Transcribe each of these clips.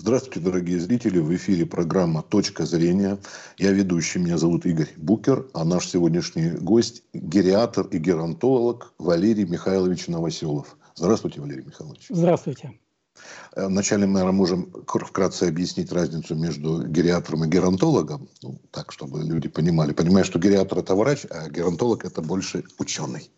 Здравствуйте, дорогие зрители. В эфире программа «Точка зрения». Я ведущий, меня зовут Игорь Букер, а наш сегодняшний гость – гериатор и геронтолог Валерий Михайлович Новоселов. Здравствуйте, Валерий Михайлович. Здравствуйте. Э, вначале мы, наверное, можем вкратце объяснить разницу между гериатором и геронтологом, ну, так, чтобы люди понимали. Понимаю, что гериатор – это врач, а геронтолог – это больше ученый.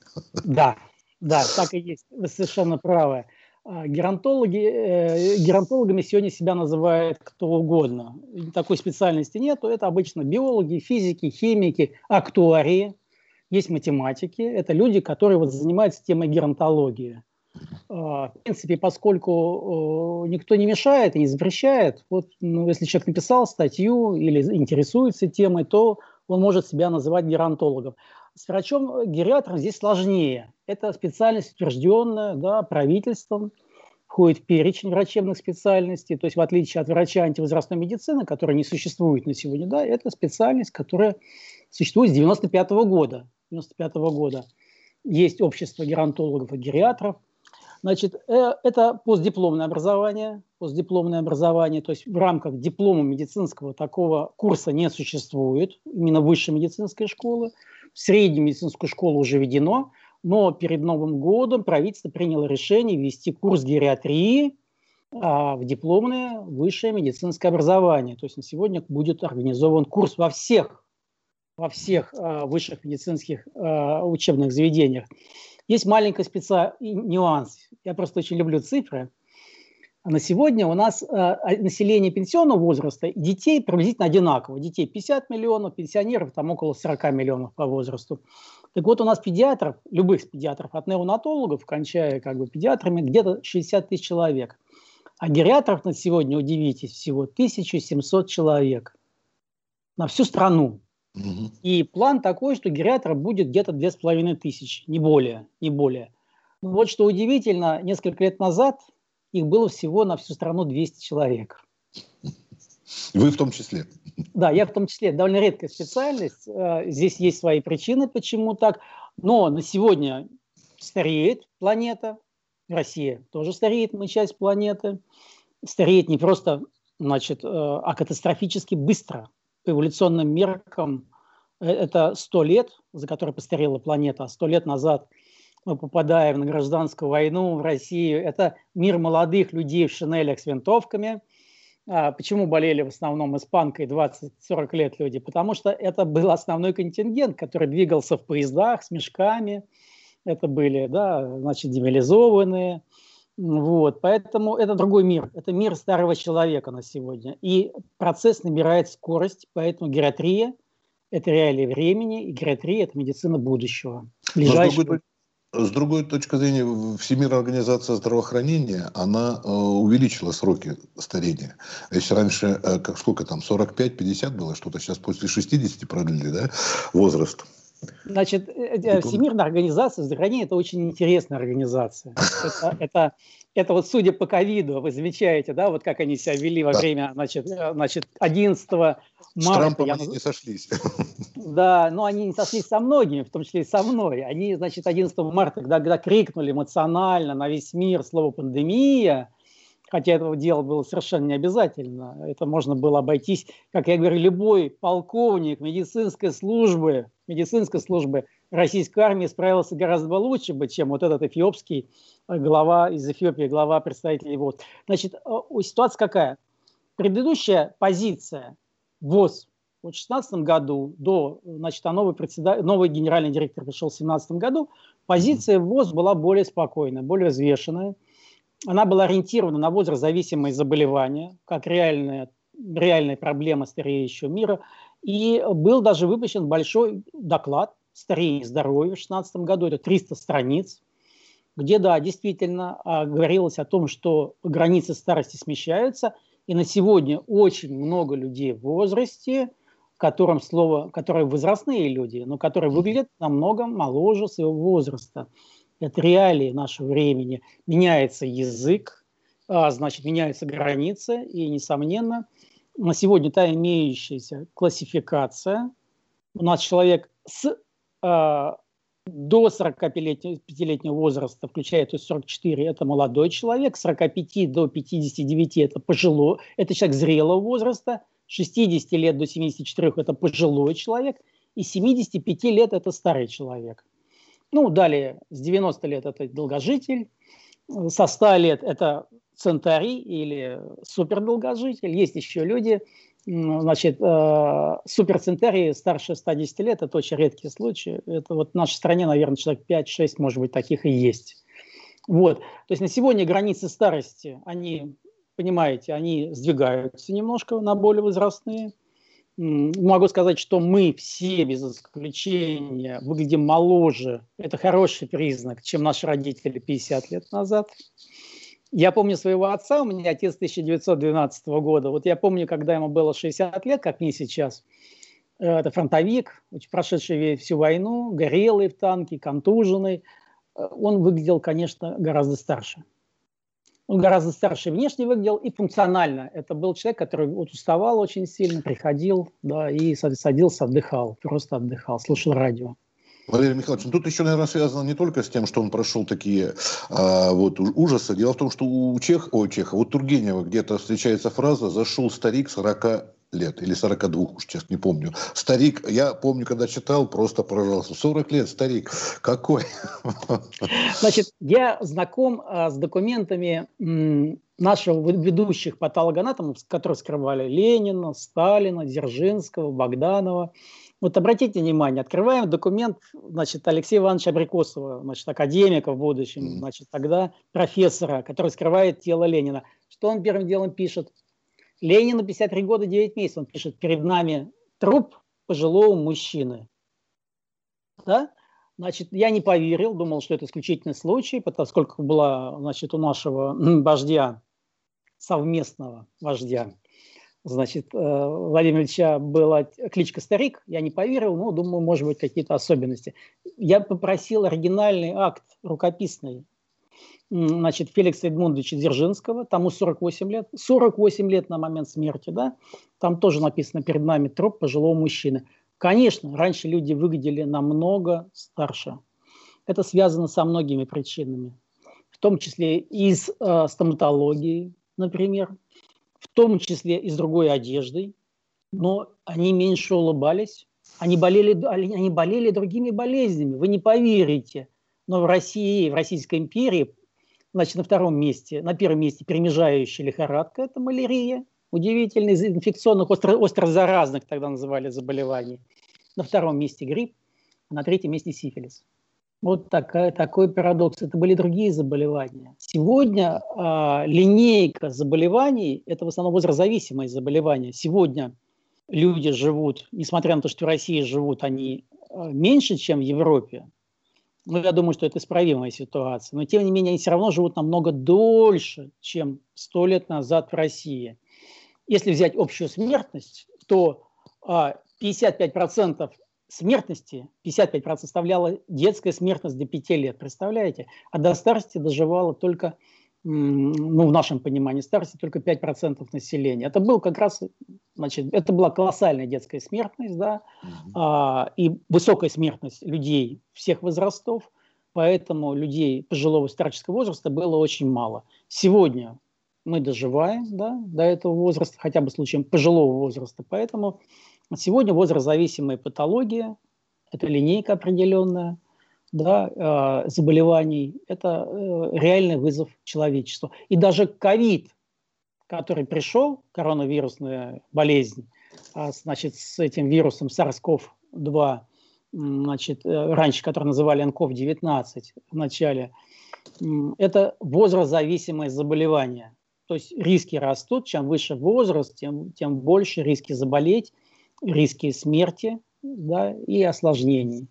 Да, да, так и есть. Вы совершенно правы. А, геронтологи, э, геронтологами сегодня себя называет кто угодно. Такой специальности нет. Это обычно биологи, физики, химики, актуарии. Есть математики. Это люди, которые вот занимаются темой геронтологии. А, в принципе, поскольку никто не мешает и не запрещает, вот, ну, если человек написал статью или интересуется темой, то он может себя называть геронтологом. С врачом-гериатром здесь сложнее. Это специальность утвержденная да, правительством, входит в перечень врачебных специальностей. То есть в отличие от врача антивозрастной медицины, которая не существует на сегодня, да, это специальность, которая существует с 95 -го года. 95 -го года. Есть общество геронтологов и гериатров. Значит, э, это постдипломное образование, постдипломное образование, то есть в рамках диплома медицинского такого курса не существует, именно высшей медицинской школы. В среднюю медицинскую школу уже введено, но перед Новым годом правительство приняло решение ввести курс гериатрии а, в дипломное высшее медицинское образование. То есть на сегодня будет организован курс во всех, во всех а, высших медицинских а, учебных заведениях. Есть маленький специ... нюанс. Я просто очень люблю цифры. На сегодня у нас э, население пенсионного возраста детей приблизительно одинаково. Детей 50 миллионов, пенсионеров там около 40 миллионов по возрасту. Так вот, у нас педиатров, любых педиатров, от неонатологов, кончая как бы педиатрами, где-то 60 тысяч человек. А гериатров на сегодня, удивитесь, всего 1700 человек на всю страну. Угу. И план такой, что гериатров будет где-то 2500, не более, не более. Вот что удивительно, несколько лет назад их было всего на всю страну 200 человек. Вы в том числе. Да, я в том числе. Довольно редкая специальность. Э, здесь есть свои причины, почему так. Но на сегодня стареет планета. Россия тоже стареет, мы часть планеты. Стареет не просто, значит, э, а катастрофически быстро. По эволюционным меркам э, это 100 лет, за которые постарела планета. А 100 лет назад мы попадаем на гражданскую войну в Россию. Это мир молодых людей в шинелях с винтовками – а, почему болели в основном испанкой 20-40 лет люди? Потому что это был основной контингент, который двигался в поездах с мешками. Это были, да, значит, демилизованные. Вот, поэтому это другой мир. Это мир старого человека на сегодня. И процесс набирает скорость, поэтому гератрия – это реалии времени, и гератрия – это медицина будущего. Ближайшего. С другой точки зрения, Всемирная организация здравоохранения, она э, увеличила сроки старения. Если раньше, э, как сколько там, 45-50 было что-то, сейчас после 60 продлили, да, возраст. Значит, э, Всемирная организация здравоохранения – это очень интересная организация. Это, это, это вот судя по ковиду, вы замечаете, да, вот как они себя вели во да. время, значит, значит 11 марта. С Трампом я... они не сошлись. Да, но они не сошлись со многими, в том числе и со мной. Они, значит, 11 марта, когда, когда крикнули эмоционально на весь мир слово «пандемия», хотя этого делать было совершенно не обязательно. Это можно было обойтись, как я говорю, любой полковник медицинской службы, медицинской службы российской армии справился гораздо лучше бы, чем вот этот эфиопский э, глава из Эфиопии, глава представителей ВОЗ. Значит, э, ситуация какая? Предыдущая позиция ВОЗ в 2016 году, до, значит, а новый, председатель, новый генеральный директор пришел в 2017 году, позиция ВОЗ была более спокойная, более взвешенная. Она была ориентирована на возраст зависимые заболевания, как реальная, реальная проблема стареющего мира. И был даже выпущен большой доклад «Старение и здоровье» в 2016 году, это 300 страниц, где, да, действительно а, говорилось о том, что границы старости смещаются, и на сегодня очень много людей в возрасте, которым слово, которые возрастные люди, но которые выглядят намного моложе своего возраста. Это реалии нашего времени. Меняется язык, а, значит, меняются границы, и, несомненно, на сегодня та имеющаяся классификация, у нас человек с а, до 45-летнего возраста, включая то 44, это молодой человек, 45 до 59 это пожилой, это человек зрелого возраста, 60 лет до 74 это пожилой человек, и 75 лет это старый человек. Ну, далее, с 90 лет это долгожитель, со 100 лет это центарий или супердолгожитель. Есть еще люди, значит, э, суперцентарии старше 110 лет, это очень редкие случаи. Это вот в нашей стране, наверное, человек 5-6, может быть, таких и есть. Вот. То есть на сегодня границы старости, они, понимаете, они сдвигаются немножко на более возрастные. Могу сказать, что мы все, без исключения, выглядим моложе. Это хороший признак, чем наши родители 50 лет назад. Я помню своего отца, у меня отец 1912 года. Вот я помню, когда ему было 60 лет, как мне сейчас, э, это фронтовик, прошедший всю войну, горелый в танке, контуженный. Э, он выглядел, конечно, гораздо старше. Он гораздо старше внешне выглядел и функционально. Это был человек, который вот уставал очень сильно, приходил, да, и садился, отдыхал, просто отдыхал, слушал радио. Валерий Михайлович, ну тут еще, наверное, связано не только с тем, что он прошел такие а, вот ужасы. Дело в том, что у Чех, о, Чеха, у Тургенева где-то встречается фраза «зашел старик 40 лет, или 42, уж честно не помню. Старик, я помню, когда читал, просто поражался. 40 лет, старик, какой? Значит, я знаком а, с документами наших ведущих патологоанатомов, которые скрывали Ленина, Сталина, Дзержинского, Богданова. Вот обратите внимание, открываем документ значит, Алексея Ивановича Абрикосова, значит, академика в будущем, значит, тогда профессора, который скрывает тело Ленина. Что он первым делом пишет? Ленину 53 года 9 месяцев. Он пишет, перед нами труп пожилого мужчины. Да? Значит, я не поверил, думал, что это исключительный случай, поскольку была значит, у нашего вождя, совместного вождя, значит, э, Владимира Ильича была кличка Старик, я не поверил, но думаю, может быть, какие-то особенности. Я попросил оригинальный акт рукописный, значит, Феликса Эдмундовича Дзержинского, тому 48 лет, 48 лет на момент смерти, да, там тоже написано перед нами труп пожилого мужчины. Конечно, раньше люди выглядели намного старше. Это связано со многими причинами, в том числе из э, стоматологии, например, в том числе и с другой одеждой, но они меньше улыбались, они болели, они болели другими болезнями. Вы не поверите, но в России, в Российской империи, значит, на втором месте, на первом месте перемежающая лихорадка – это малярия, удивительный из инфекционных, остро, острозаразных тогда называли заболеваний. На втором месте грипп, а на третьем месте сифилис. Вот такая, такой парадокс. Это были другие заболевания. Сегодня э, линейка заболеваний – это в основном возрастзависимые заболевания. Сегодня люди живут, несмотря на то, что в России живут они э, меньше, чем в Европе, ну, я думаю, что это исправимая ситуация, но тем не менее они все равно живут намного дольше, чем сто лет назад в России. Если взять общую смертность, то э, 55% смертности 55% составляла детская смертность до 5 лет, представляете? А до старости доживало только, ну, в нашем понимании, старости только 5% населения. Это был как раз, значит, это была колоссальная детская смертность, да, mm-hmm. а, и высокая смертность людей всех возрастов, поэтому людей пожилого старческого возраста было очень мало. Сегодня мы доживаем, да, до этого возраста, хотя бы случаем пожилого возраста, поэтому Сегодня возрастзависимая патология, это линейка определенная да, э, заболеваний, это э, реальный вызов человечеству. И даже ковид, который пришел, коронавирусная болезнь, э, значит, с этим вирусом SARS-CoV-2, значит, э, раньше, который называли NCOV-19 в начале, это возрастзависимое заболевание. То есть риски растут, чем выше возраст, тем, тем больше риски заболеть риски смерти да, и осложнений.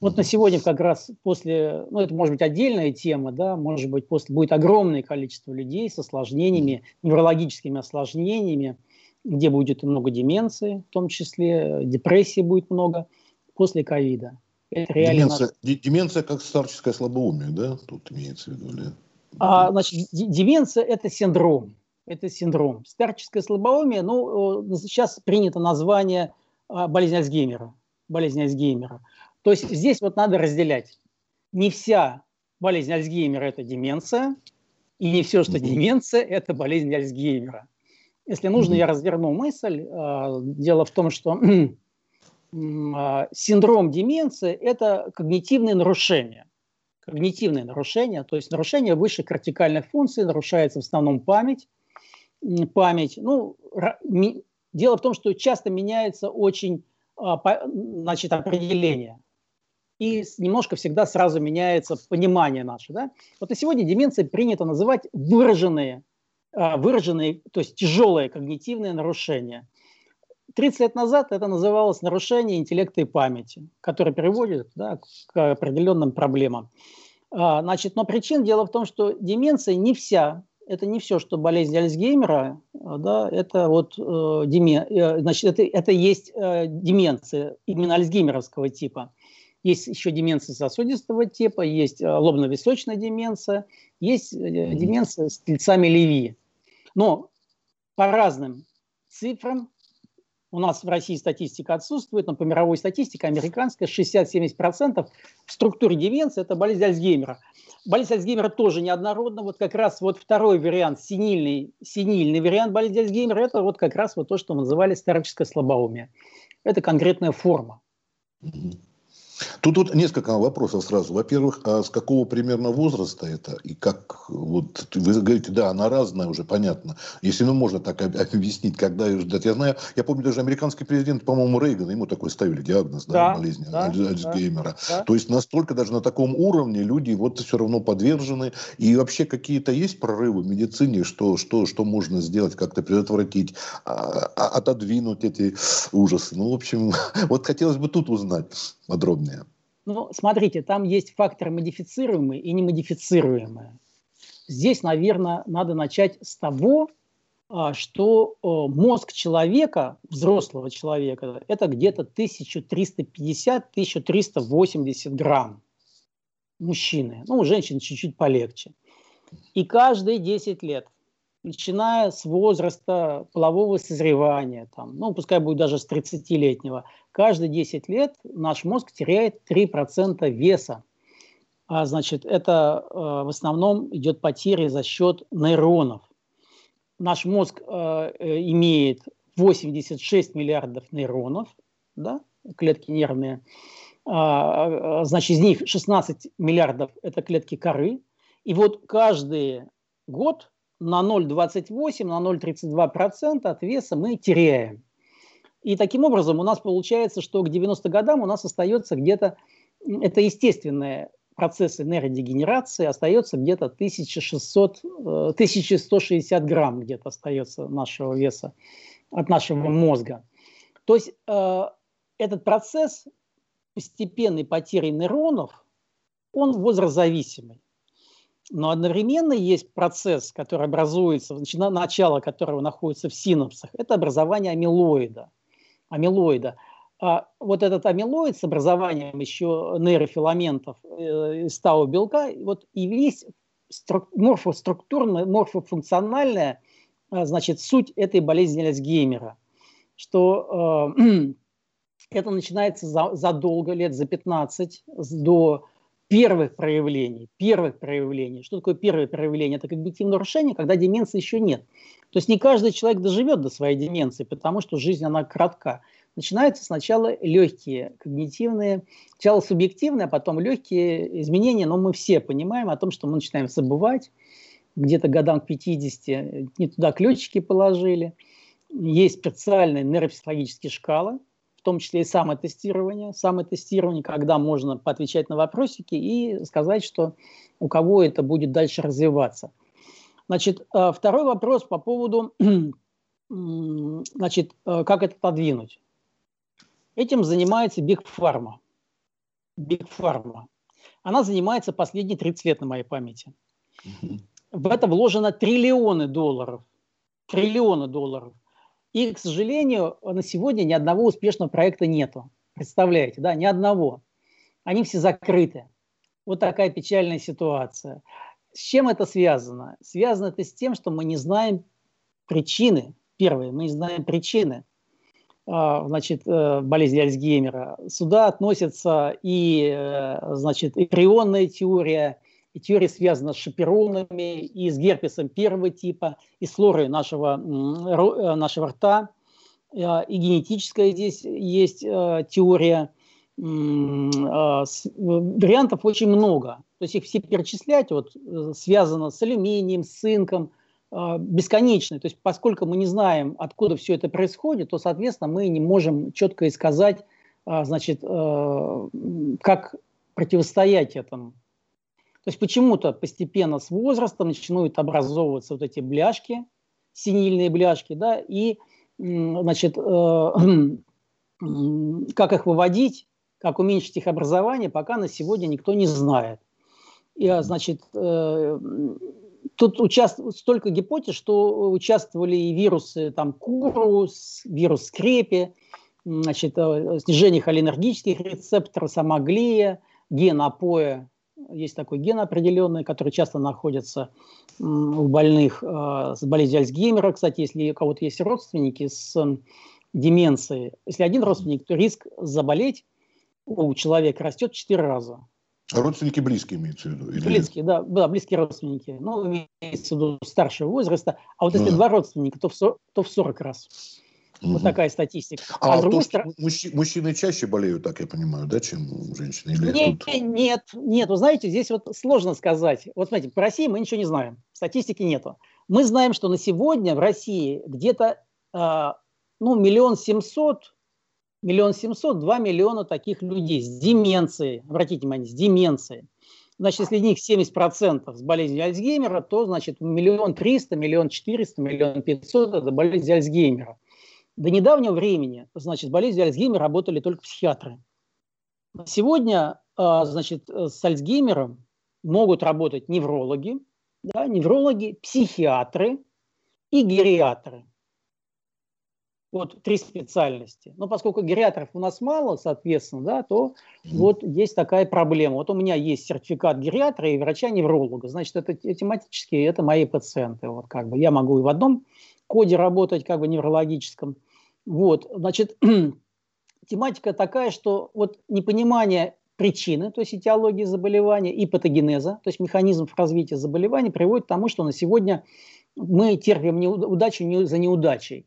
Вот на сегодня как раз после, ну это может быть отдельная тема, да, может быть после будет огромное количество людей с осложнениями, неврологическими осложнениями, где будет много деменции, в том числе депрессии будет много после ковида. Это реально деменция, наш... деменция как старческое слабоумие, да, тут имеется в виду? Или... А, значит, деменция – это синдром это синдром. Старческое слабоумие, ну, сейчас принято название а, болезнь Альцгеймера. Болезнь Альцгеймера. То есть здесь вот надо разделять. Не вся болезнь Альцгеймера – это деменция, и не все, что деменция – это болезнь Альцгеймера. Если нужно, я разверну мысль. А, дело в том, что а, синдром деменции – это когнитивные нарушения. Когнитивные нарушения, то есть нарушение высшей кортикальной функции, нарушается в основном память. Память, ну, дело в том, что часто меняется очень а, значит, определение. И немножко всегда сразу меняется понимание наше. Да? Вот на сегодня деменция принято называть выраженные, а, выраженные, то есть тяжелые когнитивные нарушения. 30 лет назад это называлось нарушение интеллекта и памяти, которое приводит да, к определенным проблемам. А, значит, но причин дело в том, что деменция не вся это не все, что болезнь Альцгеймера, а, да, это вот э, демен, э, значит, это, это есть э, деменция именно альцгеймеровского типа. Есть еще деменция сосудистого типа, есть э, лобно-височная деменция, есть э, деменция с тельцами Леви. Но по разным цифрам у нас в России статистика отсутствует, но по мировой статистике американская 60-70% в структуре деменции – это болезнь Альцгеймера. Болезнь Альцгеймера тоже неоднородна. Вот как раз вот второй вариант, синильный, синильный вариант болезни Альцгеймера – это вот как раз вот то, что мы называли старческое слабоумие. Это конкретная форма. Тут вот несколько вопросов сразу. Во-первых, а с какого примерно возраста это? И как, вот вы говорите, да, она разная уже, понятно. Если, ну, можно так объяснить, когда ее ждать. Я знаю, я помню, даже американский президент, по-моему, Рейган, ему такой ставили диагноз, да, да болезни да, Альцгеймера. Да, То есть настолько даже на таком уровне люди вот все равно подвержены. И вообще какие-то есть прорывы в медицине, что, что, что можно сделать, как-то предотвратить, а, а, отодвинуть эти ужасы. Ну, в общем, вот хотелось бы тут узнать подробнее. Ну, смотрите, там есть факторы модифицируемые и немодифицируемые. Здесь, наверное, надо начать с того, а, что мозг человека, взрослого человека, это где-то 1350-1380 грамм мужчины. Ну, у женщин чуть-чуть полегче. И каждые 10 лет начиная с возраста полового созревания, там, ну, пускай будет даже с 30-летнего, каждые 10 лет наш мозг теряет 3% веса. А, значит, это э, в основном идет потеря за счет нейронов. Наш мозг э, э имеет 86 миллиардов нейронов, да, клетки нервные. А, а, значит, из них 16 миллиардов – это клетки коры. И вот каждый год на 0,28, на 0,32% от веса мы теряем. И таким образом у нас получается, что к 90 годам у нас остается где-то, это естественные процессы нейродегенерации, остается где-то 1600, 1160 э, грамм где-то остается нашего веса от нашего мозга. То есть э, этот процесс постепенной потери нейронов, он возрастзависимый. Но одновременно есть процесс, который образуется, начало которого находится в синапсах, это образование амилоида. амилоида. А вот этот амилоид с образованием еще нейрофиламентов э, из белка, вот и есть морфоструктурная, морфофункциональная а, значит, суть этой болезни Альцгеймера, что э, это начинается за, задолго, лет за 15 до первых проявлений. Первых проявлений. Что такое первое проявление? Это когнитивное нарушение, когда деменции еще нет. То есть не каждый человек доживет до своей деменции, потому что жизнь, она кратка. Начинаются сначала легкие когнитивные, сначала субъективные, а потом легкие изменения, но мы все понимаем о том, что мы начинаем забывать, где-то годам к 50 не туда ключики положили. Есть специальные нейропсихологические шкалы, в том числе и самотестирование. Самотестирование, когда можно поотвечать на вопросики и сказать, что у кого это будет дальше развиваться. Значит, э, второй вопрос по поводу, значит, э, как это подвинуть. Этим занимается Big Pharma. Big Pharma. Она занимается последние 30 лет на моей памяти. В это вложено триллионы долларов. Триллионы долларов. И, к сожалению, на сегодня ни одного успешного проекта нету. Представляете, да, ни одного. Они все закрыты. Вот такая печальная ситуация. С чем это связано? Связано это с тем, что мы не знаем причины. Первое, мы не знаем причины. значит, болезни Альцгеймера. Сюда относятся и, значит, и прионная теория, и теория связана с шаперонами, и с герпесом первого типа, и с флорой нашего, нашего рта, и генетическая здесь есть теория, а, вариантов очень много. То есть их все перечислять вот, э, связано с алюминием, с цинком, бесконечно. То есть поскольку мы не знаем, откуда все это происходит, то, соответственно, мы не можем четко сказать, а, значит, э, как противостоять этому. То есть почему-то постепенно с возрастом начинают образовываться вот эти бляшки, синильные бляшки, да, и, значит, э, как их выводить, как уменьшить их образование, пока на сегодня никто не знает. И, а, значит, э, тут участвует столько гипотез, что участвовали и вирусы там курус, вирус скрепи, значит, э, снижение холинергических рецепторов, самоглия, ген апоэ, есть такой ген определенный, который часто находится у больных э, с болезнью Альцгеймера. Кстати, если у кого-то есть родственники с деменцией, если один родственник, то риск заболеть у человека растет в 4 раза. А родственники близкие имеются в виду? Или... Близкие, да, да, близкие родственники. Ну, имеется в виду старшего возраста. А вот если а. два родственника, то в, 40, то в 40 раз. Угу. Вот такая статистика. А, а то, стороны... мужчины, мужчины чаще болеют, так я понимаю, да, чем женщины? Или нет, тут... нет, нет. Вы знаете, здесь вот сложно сказать. Вот смотрите, по России мы ничего не знаем. Статистики нету. Мы знаем, что на сегодня в России где-то э, ну, миллион семьсот миллион семьсот, два миллиона таких людей с деменцией. Обратите внимание, с деменцией. Значит, если них 70% с болезнью Альцгеймера, то, значит, миллион триста, миллион четыреста, миллион пятьсот – это болезнь Альцгеймера. До недавнего времени, значит, с болезнью Альцгеймера работали только психиатры. Сегодня, а, значит, с Альцгеймером могут работать неврологи, да, неврологи, психиатры и гериатры. Вот три специальности. Но поскольку гериатров у нас мало, соответственно, да, то вот есть такая проблема. Вот у меня есть сертификат гериатра и врача-невролога. Значит, это тематически это мои пациенты. Вот как бы я могу и в одном коде работать, как бы неврологическом. Вот, значит, тематика такая, что вот непонимание причины, то есть этиологии заболевания и патогенеза, то есть механизмов развития заболевания приводит к тому, что на сегодня мы терпим неудачу за неудачей.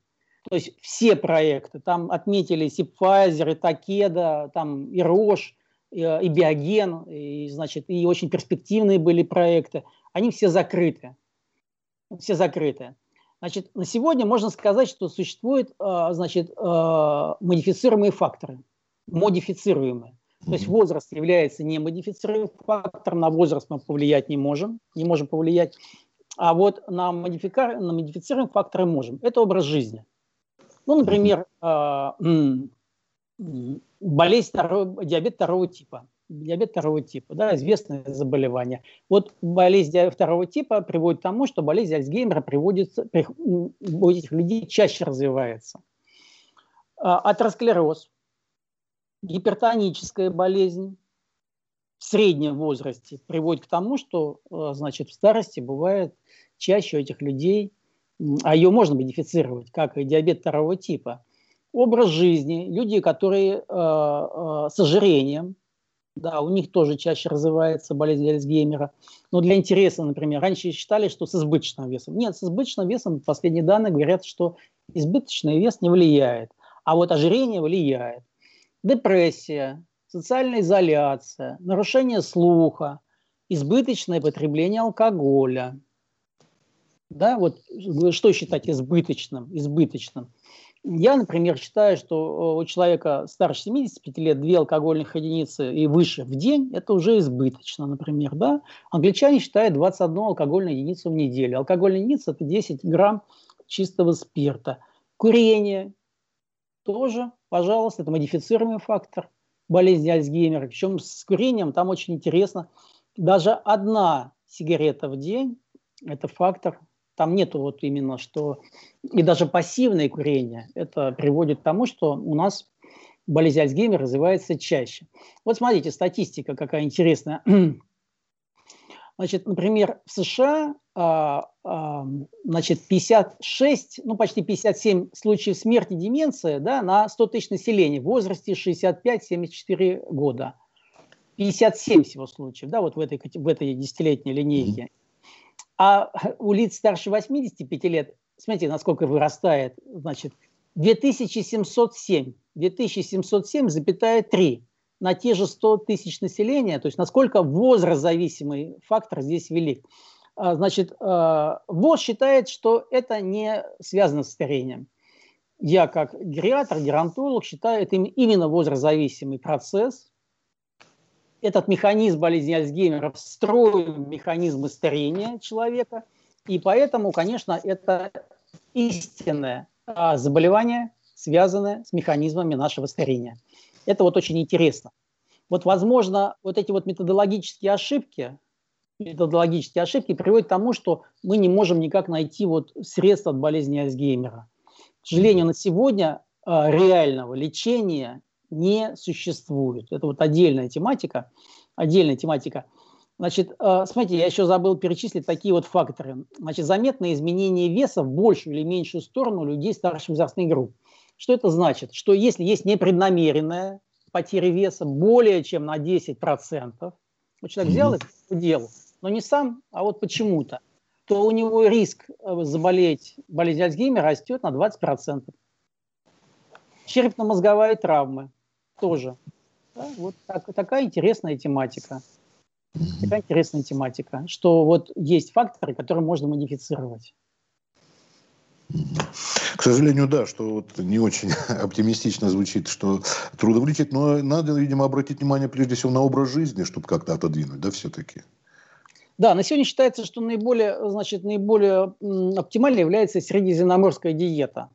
То есть все проекты, там отметились и Pfizer, и Takeda, там и Roche, и, и Биоген, и, значит, и очень перспективные были проекты. Они все закрыты. Все закрыты. Значит, на сегодня можно сказать, что существуют а, значит, а, модифицируемые факторы. Модифицируемые. То есть возраст является не модифицируемым фактором, на возраст мы повлиять не можем, не можем повлиять, а вот на, модифика... на модифицируемые факторы можем. Это образ жизни. Ну, например, а, болезнь второго, диабет второго типа. Диабет второго типа, да, известное заболевание. Вот болезнь второго типа приводит к тому, что болезнь Альцгеймера приводится, у этих людей чаще развивается. А, атеросклероз, гипертоническая болезнь в среднем возрасте приводит к тому, что а, значит, в старости бывает чаще у этих людей а ее можно модифицировать, как и диабет второго типа. Образ жизни, люди, которые э, э, с ожирением, да, у них тоже чаще развивается болезнь Альцгеймера. Но для интереса, например, раньше считали, что с избыточным весом. Нет, с избыточным весом последние данные говорят, что избыточный вес не влияет, а вот ожирение влияет. Депрессия, социальная изоляция, нарушение слуха, избыточное потребление алкоголя – да, вот что считать избыточным? избыточным? Я, например, считаю, что у человека старше 75 лет две алкогольных единицы и выше в день – это уже избыточно, например. Да? Англичане считают 21 алкогольную единицу в неделю. Алкогольная единица – это 10 грамм чистого спирта. Курение тоже, пожалуйста, это модифицируемый фактор болезни Альцгеймера. Причем с курением там очень интересно. Даже одна сигарета в день – это фактор там нету вот именно, что и даже пассивное курение, это приводит к тому, что у нас болезнь Альцгеймера развивается чаще. Вот смотрите, статистика какая интересная. Значит, например, в США а, а, значит, 56, ну почти 57 случаев смерти деменции да, на 100 тысяч населения в возрасте 65-74 года. 57 всего случаев, да, вот в этой, в этой десятилетней линейке. А у лиц старше 85 лет, смотрите, насколько вырастает, значит, 2707, 2707,3 на те же 100 тысяч населения, то есть насколько возраст-зависимый фактор здесь велик. А, значит, а, ВОЗ считает, что это не связано с старением. Я как гериатр, геронтолог считаю, это именно возрастзависимый процесс. Этот механизм болезни Альцгеймера встроен в механизмы старения человека, и поэтому, конечно, это истинное а, заболевание, связанное с механизмами нашего старения. Это вот очень интересно. Вот, возможно, вот эти вот методологические ошибки, методологические ошибки приводят к тому, что мы не можем никак найти вот средства от болезни Альцгеймера. К сожалению, на сегодня э, реального лечения не существует. Это вот отдельная тематика. Отдельная тематика. Значит, э, смотрите, я еще забыл перечислить такие вот факторы. Значит, заметное изменение веса в большую или меньшую сторону людей старших возрастных групп. Что это значит? Что если есть непреднамеренная потеря веса более чем на 10%, вот человек взял это дело, но не сам, а вот почему-то, то у него риск э, заболеть болезнью Альцгеймера растет на 20%. Черепно-мозговая травмы тоже. Да, вот так, такая интересная тематика. Такая интересная тематика, что вот есть факторы, которые можно модифицировать. К сожалению, да, что вот не очень оптимистично звучит, что трудно вылечить, но надо, видимо, обратить внимание прежде всего на образ жизни, чтобы как-то отодвинуть, да, все-таки. Да, на сегодня считается, что наиболее, значит, наиболее оптимальной является средиземноморская диета.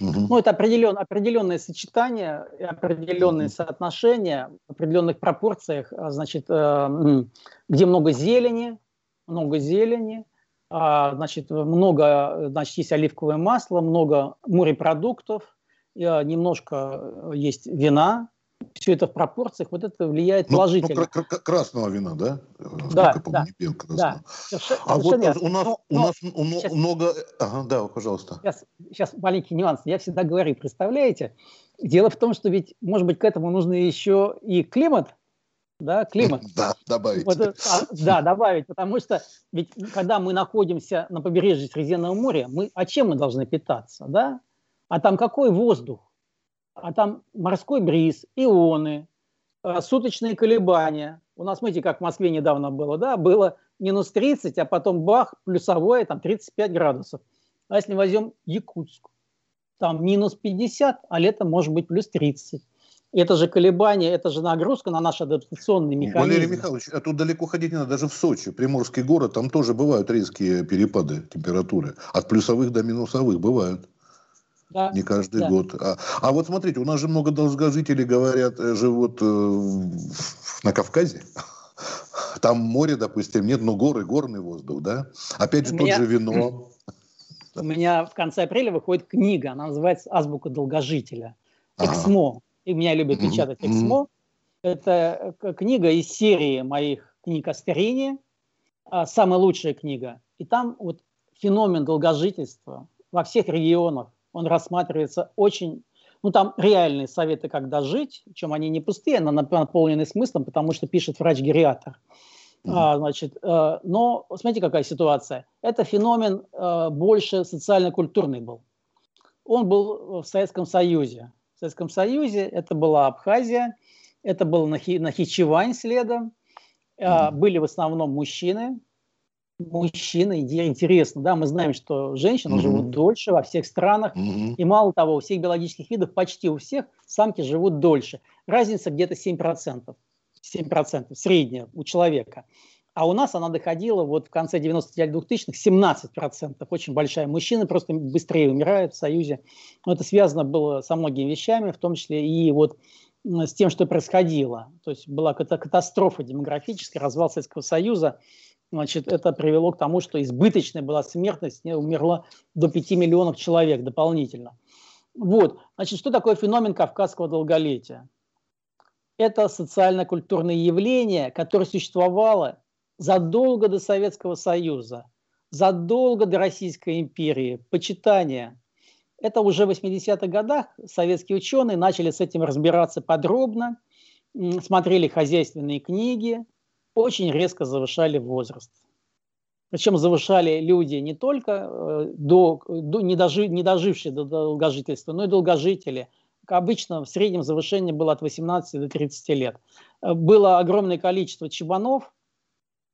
Угу. Ну, это определен, определенное сочетание, определенные соотношения в определенных пропорциях, а, значит, э, где много зелени, много зелени, а, значит, много, значит, есть оливковое масло, много морепродуктов, немножко э, есть вина, все это в пропорциях, вот это влияет ну, положительно. Ну, красного вина, да? Да, да, пил да. а вот у нас, но, у нас но, сейчас, много... Ага, да, пожалуйста. Сейчас, сейчас маленький нюанс. Я всегда говорю, представляете, дело в том, что ведь, может быть, к этому нужно еще и климат, да, климат. Да, добавить. Вот, а, да, добавить, потому что ведь когда мы находимся на побережье Средиземного моря, мы, а чем мы должны питаться, да? А там какой воздух? А там морской бриз, ионы, э, суточные колебания. У нас, смотрите, как в Москве недавно было, да, было минус 30, а потом бах, плюсовое, там 35 градусов. А если возьмем Якутск, там минус 50, а летом может быть плюс 30. Это же колебания, это же нагрузка на наш адаптационный механизм. Валерий Михайлович, а тут далеко ходить не надо, даже в Сочи, приморский город, там тоже бывают резкие перепады температуры. От плюсовых до минусовых бывают. Да. Не каждый да. год. А, а вот смотрите, у нас же много долгожителей, говорят, э, живут э, на Кавказе. Там море, допустим, нет, но горы, горный воздух, да? Опять же, у тот меня... же вино. У меня в конце апреля выходит книга, она называется «Азбука долгожителя». Эксмо. И меня любят печатать Эксмо. Это э, книга из серии моих книг о старении. А, самая лучшая книга. И там вот феномен долгожительства во всех регионах он рассматривается очень ну, там реальные советы, как жить, чем они не пустые, но наполнены смыслом, потому что пишет врач-гериатр. Mm-hmm. А, значит, э, но смотрите, какая ситуация. Это феномен э, больше социально-культурный был. Он был в Советском Союзе. В Советском Союзе это была Абхазия, это был Нахичевань следом. Mm-hmm. Были в основном мужчины, мужчины, интересно, да, мы знаем, что женщины mm-hmm. живут дольше во всех странах, mm-hmm. и мало того, у всех биологических видов, почти у всех, самки живут дольше. Разница где-то 7%, 7% средняя у человека. А у нас она доходила вот в конце 90-х 2000-х 17%, очень большая. Мужчины просто быстрее умирают в Союзе. Но это связано было со многими вещами, в том числе и вот с тем, что происходило. То есть была катастрофа демографическая, развал Советского Союза, значит, это привело к тому, что избыточная была смертность, умерла до 5 миллионов человек дополнительно. Вот, значит, что такое феномен кавказского долголетия? Это социально-культурное явление, которое существовало задолго до Советского Союза. задолго до Российской империи, почитание. Это уже в 80-х годах советские ученые начали с этим разбираться подробно, смотрели хозяйственные книги, очень резко завышали возраст. Причем завышали люди не только э, до, до, не, дожи, не дожившие до долгожительства, но и долгожители. Обычно в среднем завышение было от 18 до 30 лет. Э, было огромное количество чебанов,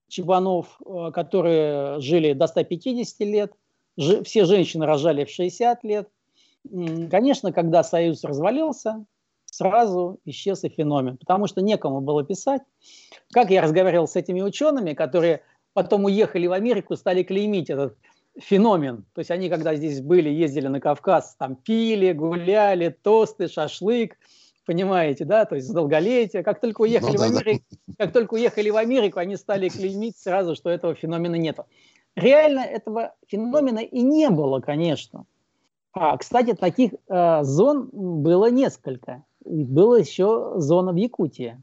чебанов, э, которые жили до 150 лет. Все женщины рожали в 60 лет. Конечно, когда Союз развалился, сразу исчез и феномен, потому что некому было писать. Как я разговаривал с этими учеными, которые потом уехали в Америку, стали клеймить этот феномен. То есть они, когда здесь были, ездили на Кавказ, там пили, гуляли, тосты, шашлык, понимаете, да, то есть долголетие. Как только уехали ну, да, в Америку, да. как только уехали в Америку, они стали клеймить сразу, что этого феномена нет. Реально этого феномена и не было, конечно. А, кстати, таких э, зон было несколько. Была еще зона в Якутии.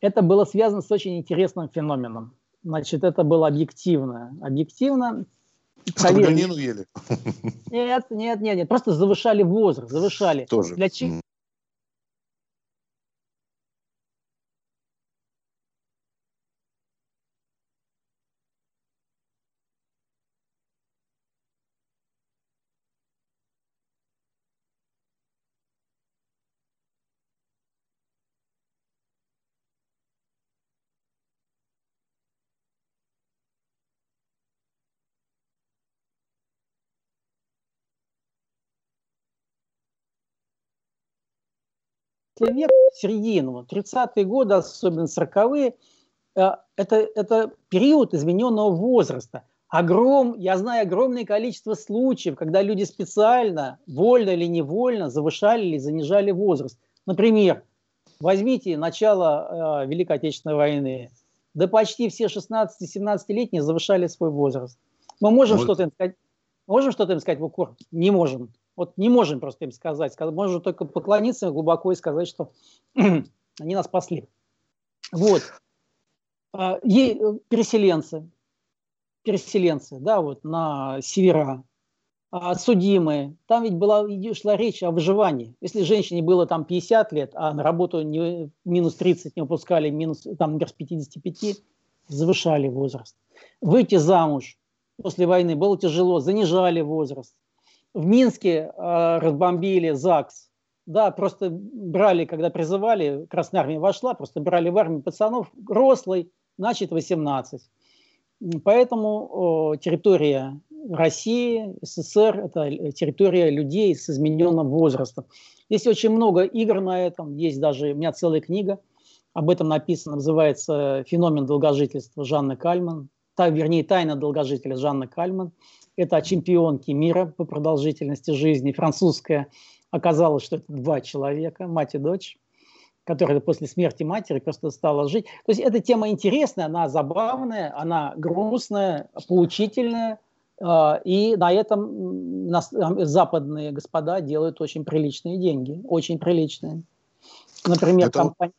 Это было связано с очень интересным феноменом. Значит, это было объективно. Объективно. Чтобы ганину ели? Нет, нет, нет, нет. Просто завышали возраст, завышали. Тоже. Для, век, середину, 30-е годы, особенно 40-е, э, это, это период измененного возраста. Огром, я знаю огромное количество случаев, когда люди специально, вольно или невольно, завышали или занижали возраст. Например, возьмите начало э, Великой Отечественной войны. Да почти все 16-17-летние завышали свой возраст. Мы можем вот. что-то им сказать? Можем что-то им сказать в укор? Не можем. Вот не можем просто им сказать. Можем только поклониться глубоко и сказать, что они нас спасли. Вот. А, переселенцы, переселенцы, да, вот на севера, а, судимые. Там ведь была, шла речь о выживании. Если женщине было там 50 лет, а на работу не, минус 30 не выпускали, минус, там, например, с 55, завышали возраст. Выйти замуж после войны было тяжело, занижали возраст в Минске э, разбомбили ЗАГС. Да, просто брали, когда призывали, Красная Армия вошла, просто брали в армию пацанов, рослый, значит 18. Поэтому э, территория России, СССР – это территория людей с измененным возрастом. Есть очень много игр на этом, есть даже, у меня целая книга, об этом написано, называется «Феномен долгожительства» Жанны Кальман, та, вернее, «Тайна долгожителя» Жанны Кальман – это чемпионки мира по продолжительности жизни. Французская оказалось, что это два человека, мать и дочь, которая после смерти матери просто стала жить. То есть эта тема интересная, она забавная, она грустная, поучительная, а, и на этом западные господа делают очень приличные деньги, очень приличные. Например, это, компания...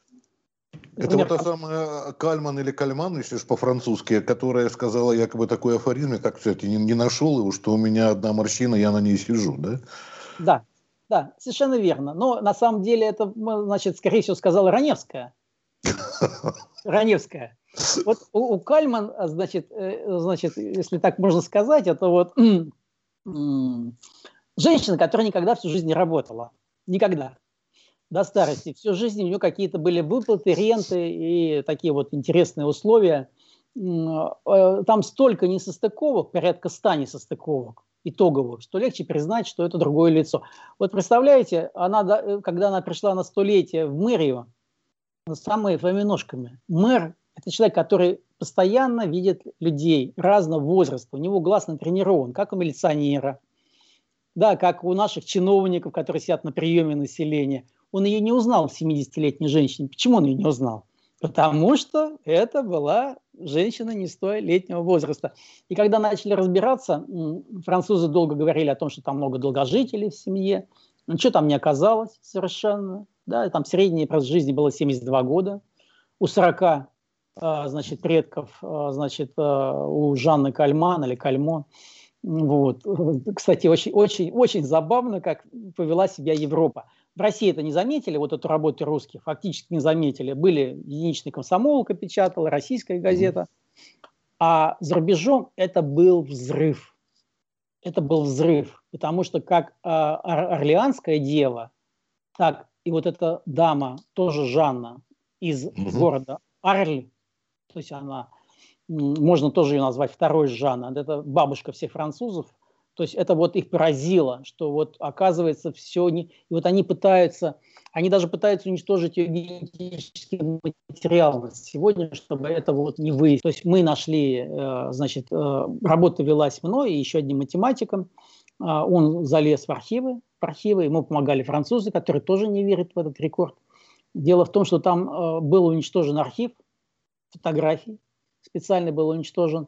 Это вот та самая Кальман или Кальман, если уж по-французски, которая сказала якобы такой афоризм, как, кстати, не, не нашел его, что у меня одна морщина, я на ней сижу, да? Да, да, совершенно верно. Но на самом деле это, значит, скорее всего, сказала Раневская. Раневская. Вот у, у Кальман, значит, э, значит, если так можно сказать, это вот женщина, которая никогда всю жизнь не работала. Никогда до старости. Всю жизнь у нее какие-то были выплаты, ренты и такие вот интересные условия. Э, там столько несостыковок, порядка ста несостыковок итоговых, что легче признать, что это другое лицо. Вот представляете, она, э, когда она пришла на столетие в мэрию, с самыми своими ножками, мэр – это человек, который постоянно видит людей разного возраста, у него глаз натренирован, как у милиционера, да, как у наших чиновников, которые сидят на приеме населения – он ее не узнал в 70-летней женщине. Почему он ее не узнал? Потому что это была женщина не летнего возраста. И когда начали разбираться, французы долго говорили о том, что там много долгожителей в семье. Ничего там не оказалось совершенно. Да, там средний прост жизни было 72 года. У 40 э, значит, предков, значит, у Жанны Кальман или Кальмон. Вот. Кстати, очень, очень, очень забавно, как повела себя Европа. В России это не заметили, вот эту работу русских, фактически не заметили. Были единичный комсомолка печатала, российская газета. А за рубежом это был взрыв. Это был взрыв. Потому что как э, Орлеанская дева, так и вот эта дама, тоже Жанна, из угу. города Арль, то есть она, можно тоже ее назвать второй Жанна, это бабушка всех французов, то есть это вот их поразило, что вот оказывается все не... И вот они пытаются, они даже пытаются уничтожить ее генетический материал сегодня, чтобы это вот не выяснить. То есть мы нашли, э, значит, э, работа велась мной и еще одним математиком. А, он залез в архивы, в архивы, ему помогали французы, которые тоже не верят в этот рекорд. Дело в том, что там э, был уничтожен архив фотографий, специально был уничтожен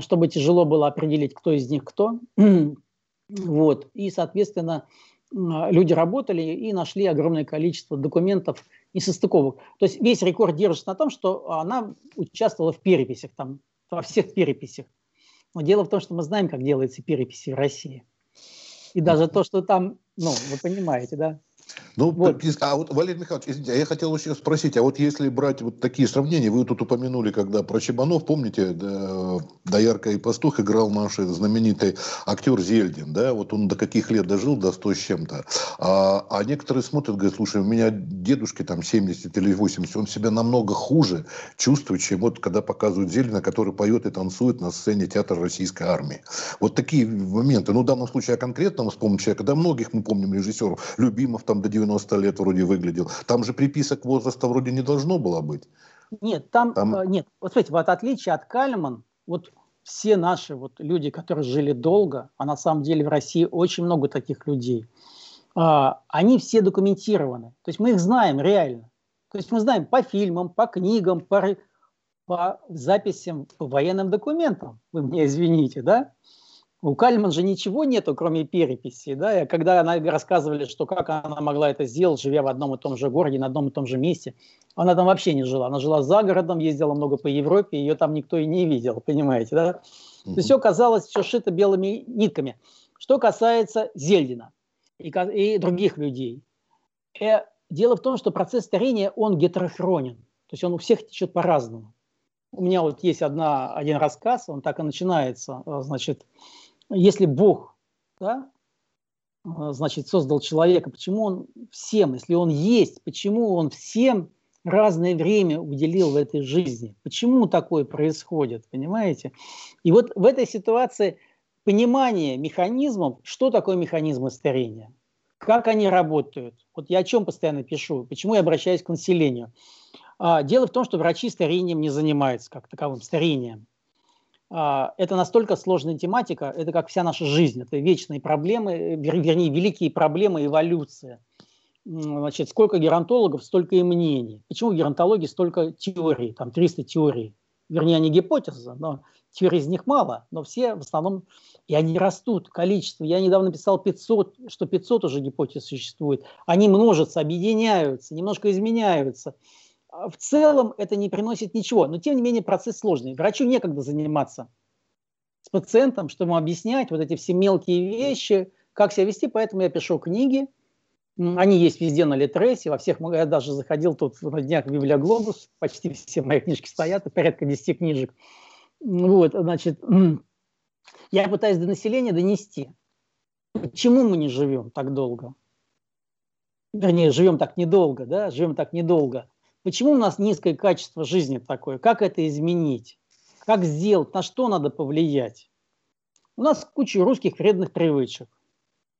чтобы тяжело было определить, кто из них кто. вот. И, соответственно, а, люди работали и нашли огромное количество документов несостыковок. То есть весь рекорд держится на том, что она участвовала в переписях, там, во всех переписях. Но дело в том, что мы знаем, как делаются переписи в России. И даже то, что там, ну, вы понимаете, да, ну, вот. а вот, Валерий Михайлович, извините, а я хотел еще спросить, а вот если брать вот такие сравнения, вы тут упомянули, когда про Чебанов, помните, да, Доярка и Пастух играл наш знаменитый актер Зельдин, да, вот он до каких лет дожил, до 100 с чем-то, а, а некоторые смотрят, говорят, слушай, у меня дедушке там 70 или 80, он себя намного хуже чувствует, чем вот когда показывают Зельдина, который поет и танцует на сцене театра российской армии. Вот такие моменты, ну, в данном случае я конкретно вспомню человека, да многих мы помним режиссеров, Любимов там до 90 лет вроде выглядел. Там же приписок возраста вроде не должно было быть. Нет, там, там... Э, нет. Вот смотрите, вот отличие от Кальман, вот все наши вот люди, которые жили долго, а на самом деле в России очень много таких людей, а, они все документированы. То есть мы их знаем реально. То есть мы знаем по фильмам, по книгам, по, по записям, по военным документам. Вы мне извините, да? У Кальман же ничего нету, кроме переписи, да, и когда она рассказывали, что как она могла это сделать, живя в одном и том же городе, на одном и том же месте, она там вообще не жила, она жила за городом, ездила много по Европе, ее там никто и не видел, понимаете, да? Mm-hmm. То есть все казалось, все шито белыми нитками. Что касается Зельдина и, и других людей, э, дело в том, что процесс старения, он гетерохронен, то есть он у всех течет по-разному. У меня вот есть одна, один рассказ, он так и начинается, значит, если Бог, да, а, значит, создал человека, почему он всем, если он есть, почему он всем разное время уделил в этой жизни? Почему такое происходит, понимаете? И вот в этой ситуации понимание механизмов, что такое механизмы старения, как они работают. Вот я о чем постоянно пишу, почему я обращаюсь к населению. А, дело в том, что врачи старением не занимаются как таковым старением. А, это настолько сложная тематика, это как вся наша жизнь, это вечные проблемы, вернее, великие проблемы эволюции. Значит, сколько геронтологов, столько и мнений. Почему в геронтологии столько теорий, там 300 теорий? Вернее, они гипотезы, но теорий из них мало, но все в основном, и они растут, количество. Я недавно писал 500, что 500 уже гипотез существует. Они множатся, объединяются, немножко изменяются. А в целом это не приносит ничего, но тем не менее процесс сложный. Врачу некогда заниматься с пациентом, чтобы ему объяснять вот эти все мелкие вещи, как себя вести, поэтому я пишу книги, они есть везде на Литресе, во всех, я даже заходил тут на днях в Библиоглобус, почти все мои книжки стоят, порядка 10 книжек. Вот, значит, я пытаюсь до населения донести, почему мы не живем так долго. Вернее, живем так недолго, да, живем так недолго. Почему у нас низкое качество жизни такое? Как это изменить? Как сделать? На что надо повлиять? У нас куча русских вредных привычек.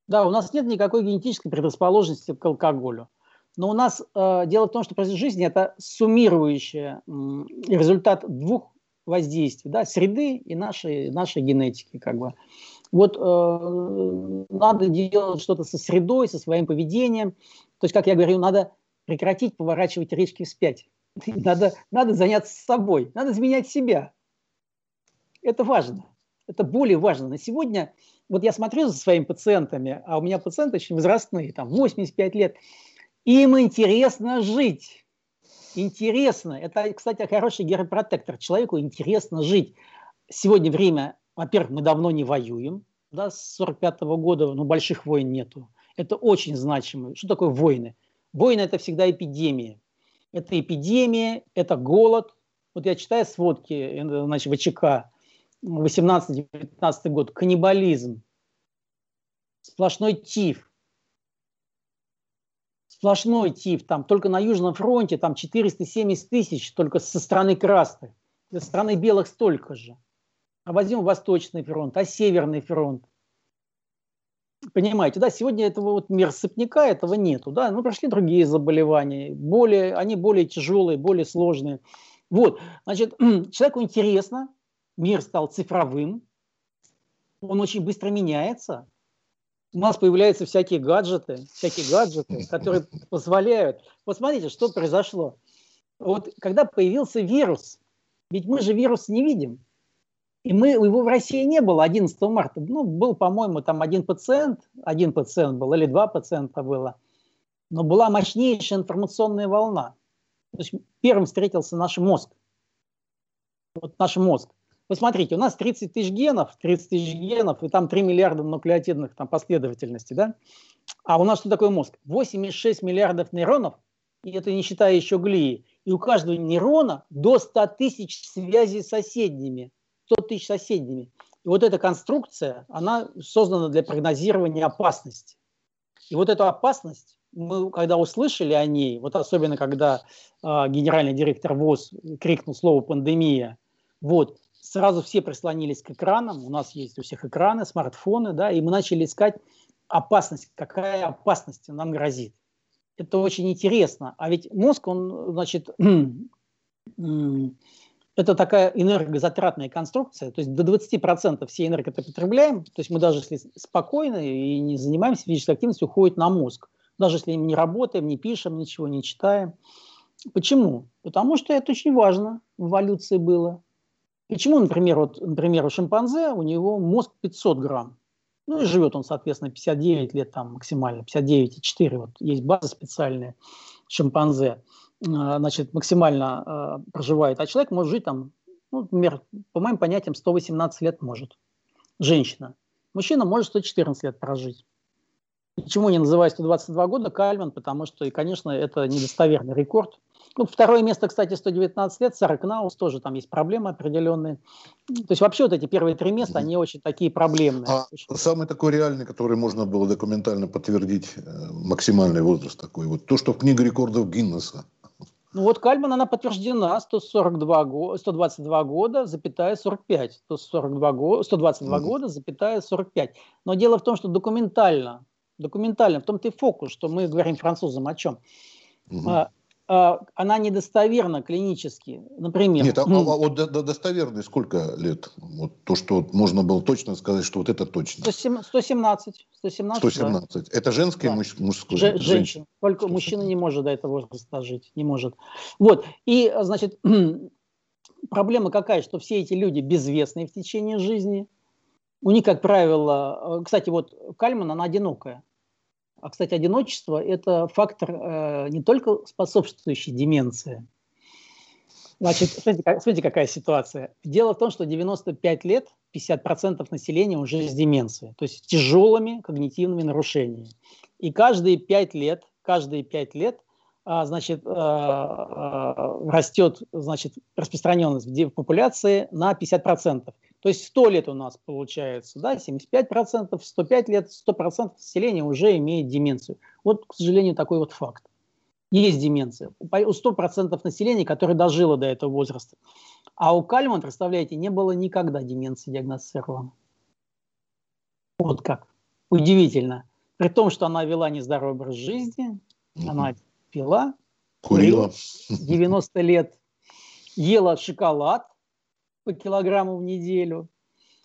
Да, у нас нет никакой генетической предрасположенности к алкоголю. Но у нас э, дело в том, что процесс жизни это суммирующий э, результат двух воздействий, да, среды и нашей, нашей генетики, как бы. Вот э, надо делать что-то со средой, со своим поведением. То есть, как я говорю, надо прекратить поворачивать речки вспять. Надо, надо заняться собой, надо изменять себя. Это важно. Это более важно. На сегодня, вот я смотрю за своими пациентами, а у меня пациенты очень возрастные, там 85 лет, им интересно жить. интересно. Это, кстати, хороший геропротектор. Человеку интересно жить. Сегодня время, во-первых, мы давно не воюем. Да, с 45 -го года, ну, больших войн нету. Это очень значимо. Что такое войны? Войны – это всегда эпидемия. Это эпидемия, это голод. Вот я читаю сводки э, значит, ВЧК, 18-19 год, каннибализм, сплошной тиф, сплошной тиф, там только на Южном фронте там 470 тысяч только со стороны красных, со стороны белых столько же. А возьмем Восточный фронт, а Северный фронт. Понимаете, да, сегодня этого вот мир сыпняка, этого нету, да, ну прошли другие заболевания, более, они более тяжелые, более сложные. Вот, значит, человеку интересно, мир стал цифровым, он очень быстро меняется, у нас появляются всякие гаджеты, всякие гаджеты, которые позволяют. Посмотрите, что произошло. Вот когда появился вирус, ведь мы же вирус не видим. И мы, его в России не было 11 марта. Ну, был, по-моему, там один пациент, один пациент был, или два пациента было. Но была мощнейшая информационная волна. То есть первым встретился наш мозг. Вот наш мозг. Посмотрите, у нас 30 тысяч генов, 30 тысяч генов, и там 3 миллиарда нуклеотидных там, последовательностей, да? А у нас что такое мозг? 8,6 миллиардов нейронов, и это не считая еще глии. И у каждого нейрона до 100 тысяч связей с соседними. 100 тысяч соседними. И вот эта конструкция, она создана для прогнозирования опасности. И вот эту опасность, мы когда услышали о ней, вот особенно когда э, генеральный директор ВОЗ крикнул слово «пандемия», вот, сразу все прислонились к экранам, у нас есть у всех экраны, смартфоны, да, и мы начали искать опасность, какая опасность нам грозит. Это очень интересно. А ведь мозг, он, значит, это такая энергозатратная конструкция, то есть до 20% всей энергии это потребляем, то есть мы даже если спокойно и не занимаемся физической активностью, уходит на мозг. Даже если не работаем, не пишем, ничего не читаем. Почему? Потому что это очень важно в эволюции было. Почему, например, вот, например, у шимпанзе у него мозг 500 грамм? Ну и живет он, соответственно, 59 лет там максимально, 59,4. Вот есть база специальная шимпанзе. А, значит, максимально э, проживает. А человек может жить там, ну, например, по моим понятиям, 118 лет может. Женщина. Мужчина может 114 лет прожить. Почему не называю 122 года Кальман? Потому что, и, конечно, это недостоверный рекорд. Ну, второе место, кстати, 119 лет, Сара Кнаус, тоже там есть проблемы определенные. То есть вообще вот эти первые три места, они очень такие проблемные. А самый такой реальный, который можно было документально подтвердить, э, максимальный возраст такой, вот то, что в книге рекордов Гиннесса. Ну вот Кальман, она подтверждена 142 го, 122 года, запятая 45. 142 го, 122 угу. года, запятая 45. Но дело в том, что документально, документально, в том-то и фокус, что мы говорим французам о чем. Угу. А, а, она недостоверна клинически. Например. Нет, а, а вот достоверный сколько лет? Вот то, что можно было точно сказать, что вот это точно. 117. 117, 117. Да. Это женское, да. мужское? Ж, женщин. Только мужчина не может до этого возраста жить. Не может. Вот. И, значит, проблема какая, что все эти люди безвестные в течение жизни. У них, как правило, э, кстати, вот Кальман, она одинокая. А, кстати, одиночество – это фактор э, не только способствующий деменции. Значит, смотрите, как, смотрите, какая ситуация. Дело в том, что 95 лет 50% населения уже с деменцией, то есть с тяжелыми когнитивными нарушениями. И каждые 5 лет, каждые 5 лет а, значит, а, а, растет значит, распространенность в популяции на 50%. То есть 100 лет у нас получается, да, 75%, 105 лет, 100% населения уже имеет деменцию. Вот, к сожалению, такой вот факт. Есть деменция. У 100% населения, которое дожило до этого возраста. А у Кальман, представляете, не было никогда деменции диагностировано. Вот как. Удивительно. При том, что она вела нездоровый образ жизни, угу. она пила, курила 90 лет, ела шоколад, по килограмму в неделю.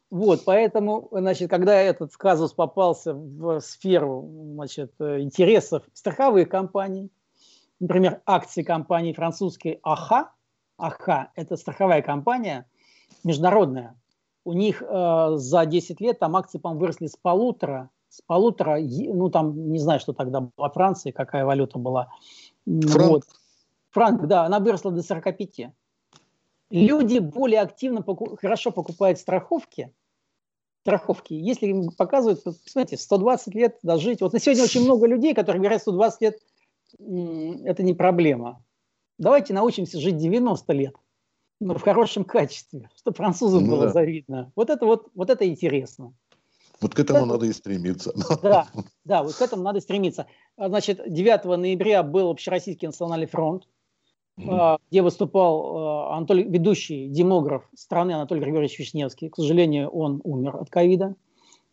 Вот, поэтому, значит, когда этот казус попался в сферу значит, интересов страховых компаний, например, акции компании французской АХА, АХА – это страховая компания международная, у них э, за 10 лет там акции, по-моему, выросли с полутора, с полутора, ну там не знаю, что тогда во Франции, какая валюта была. Франк. Вот. Франк, да, она выросла до 45. Люди более активно, поку- хорошо покупают страховки, страховки, если им показывают, посмотрите, 120 лет дожить. Вот на сегодня очень много людей, которые говорят, 120 лет – это не проблема. Давайте научимся жить 90 лет, но в хорошем качестве, чтобы французам ну, было да. завидно. Вот это вот, вот это интересно. Вот к этому это, надо и стремиться. Да, да, вот к этому надо стремиться. А, значит, 9 ноября был Общероссийский национальный фронт. Где выступал а, Анатолий, ведущий демограф страны Анатолий Григорьевич Вишневский. К сожалению, он умер от ковида.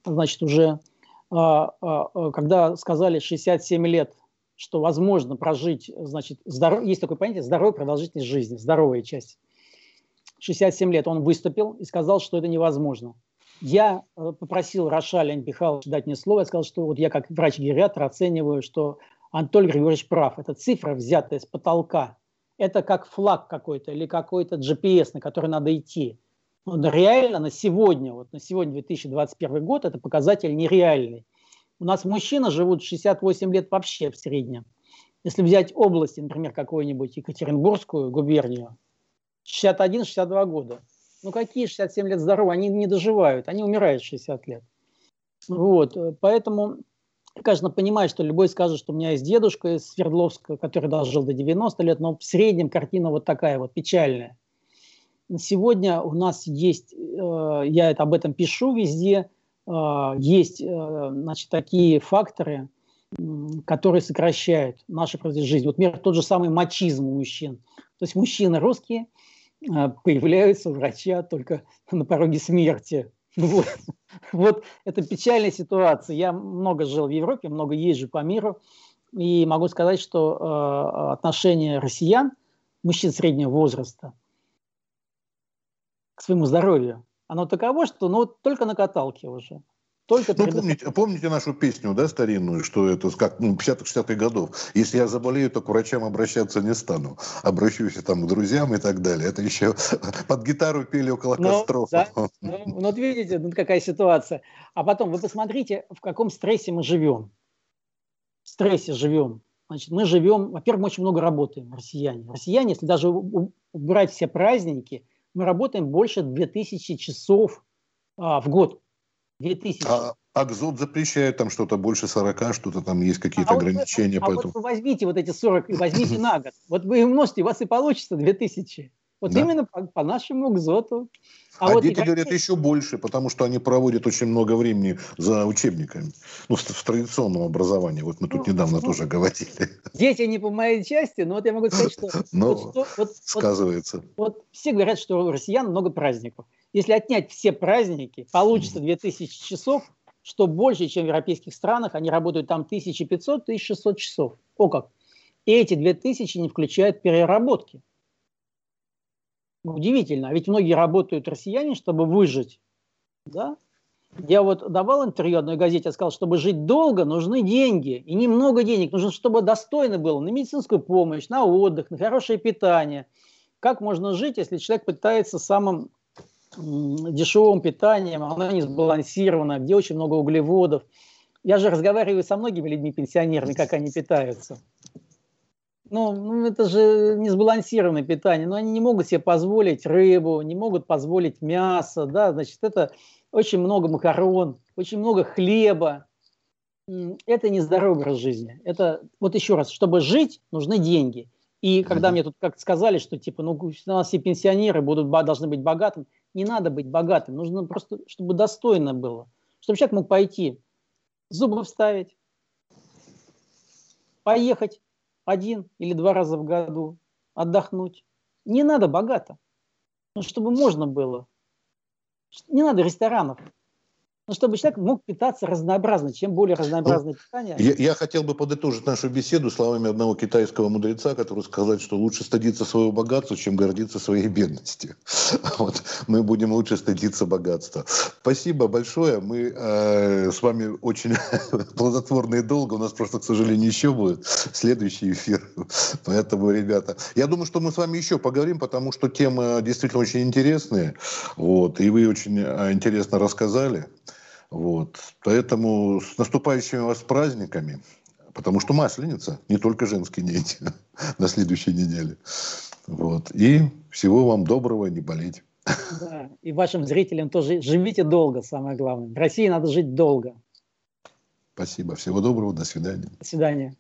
Значит, уже когда сказали 67 лет, что возможно прожить, значит, здоров... есть такое понятие здоровая продолжительность жизни, здоровая часть. 67 лет он выступил и сказал, что это невозможно. Я э, попросил Рошаля Михайловича дать мне слово. Я сказал, что вот я как врач-гериатр оцениваю, что Анатолий Григорьевич прав. Это цифра, взятая с потолка. Это как флаг какой-то или какой-то GPS, на который надо идти. Но реально на сегодня, вот на сегодня 2021 год, это показатель нереальный. У нас мужчины живут 68 лет вообще в среднем. Если взять области, например, какую-нибудь Екатеринбургскую губернию, 61-62 года. Ну какие 67 лет здоровы? Они не доживают, они умирают в 60 лет. Вот, поэтому, конечно, понимаю, что любой скажет, что у меня есть дедушка из Свердловска, который дожил до 90 лет, но в среднем картина вот такая вот печальная. Сегодня у нас есть, э, я об этом пишу везде, э, есть э, значит, такие факторы, которые сокращают нашу жизни. Вот, например, тот же самый мачизм у мужчин. То есть мужчины русские – появляются врача только на пороге смерти. Вот. вот это печальная ситуация. Я много жил в Европе, много езжу по миру, и могу сказать, что э, отношение россиян, мужчин среднего возраста, к своему здоровью, оно таково, что ну, только на каталке уже. Только ну, помните, помните нашу песню, да, старинную, что это как ну, 50-60-х годов. Если я заболею, то к врачам обращаться не стану. Обращусь там к друзьям и так далее. Это еще под гитару пели около ну, костров. Да. Ну, ну, вот видите, ну, какая ситуация. А потом вы посмотрите, в каком стрессе мы живем. В стрессе живем. Значит, мы живем, во-первых, мы очень много работаем, россияне. Россияне, если даже убрать все праздники, мы работаем больше 2000 часов а, в год. 2000. А, Акзот запрещает там что-то больше 40, что-то там есть какие-то а ограничения. Вот, а поэтому... вот возьмите вот эти 40 и возьмите на год. Вот вы умножьте, у вас и получится 2000. Вот да. именно по, по нашему экзоту. А, а вот дети говорят еще больше, потому что они проводят очень много времени за учебниками. Ну, в, в традиционном образовании. Вот мы тут ну, недавно ну, тоже говорили. Дети не по моей части, но вот я могу сказать, что... Но вот, что, вот, сказывается. Вот, вот все говорят, что у россиян много праздников. Если отнять все праздники, получится 2000 часов, что больше, чем в европейских странах. Они работают там 1500-1600 часов. О как! И эти 2000 не включают переработки. Удивительно. А ведь многие работают россияне, чтобы выжить. Да? Я вот давал интервью одной газете, сказал, чтобы жить долго, нужны деньги. И немного денег. Нужно, чтобы достойно было на медицинскую помощь, на отдых, на хорошее питание. Как можно жить, если человек пытается самым дешевым питанием, оно не сбалансировано, где очень много углеводов. Я же разговариваю со многими людьми, пенсионерами, как они питаются. Ну, ну, это же не сбалансированное питание. Но они не могут себе позволить рыбу, не могут позволить мясо. Да? Значит, это очень много макарон, очень много хлеба. Это не здоровый образ жизни. Это, вот еще раз, чтобы жить, нужны деньги. И когда mm-hmm. мне тут как сказали, что типа, ну, у нас все пенсионеры будут, должны быть богатыми, не надо быть богатым, нужно просто, чтобы достойно было. Чтобы человек мог пойти, зубы вставить, поехать один или два раза в году, отдохнуть. Не надо богато, но чтобы можно было. Не надо ресторанов, но чтобы человек мог питаться разнообразно. Чем более разнообразное питание... Я, я хотел бы подытожить нашу беседу словами одного китайского мудреца, который сказал, что лучше стыдиться своего богатства, чем гордиться своей бедностью. Вот. Мы будем лучше стыдиться богатства. Спасибо большое. Мы э, с вами очень плодотворно и долго. У нас просто, к сожалению, еще будет следующий эфир. Поэтому, ребята, я думаю, что мы с вами еще поговорим, потому что темы действительно очень интересные. Вот. И вы очень э, интересно рассказали. Вот. Поэтому с наступающими вас праздниками. Потому что Масленица, не только женский день, на следующей неделе. Вот. И всего вам доброго, не болеть. Да, и вашим зрителям тоже живите долго, самое главное. В России надо жить долго. Спасибо. Всего доброго. До свидания. До свидания.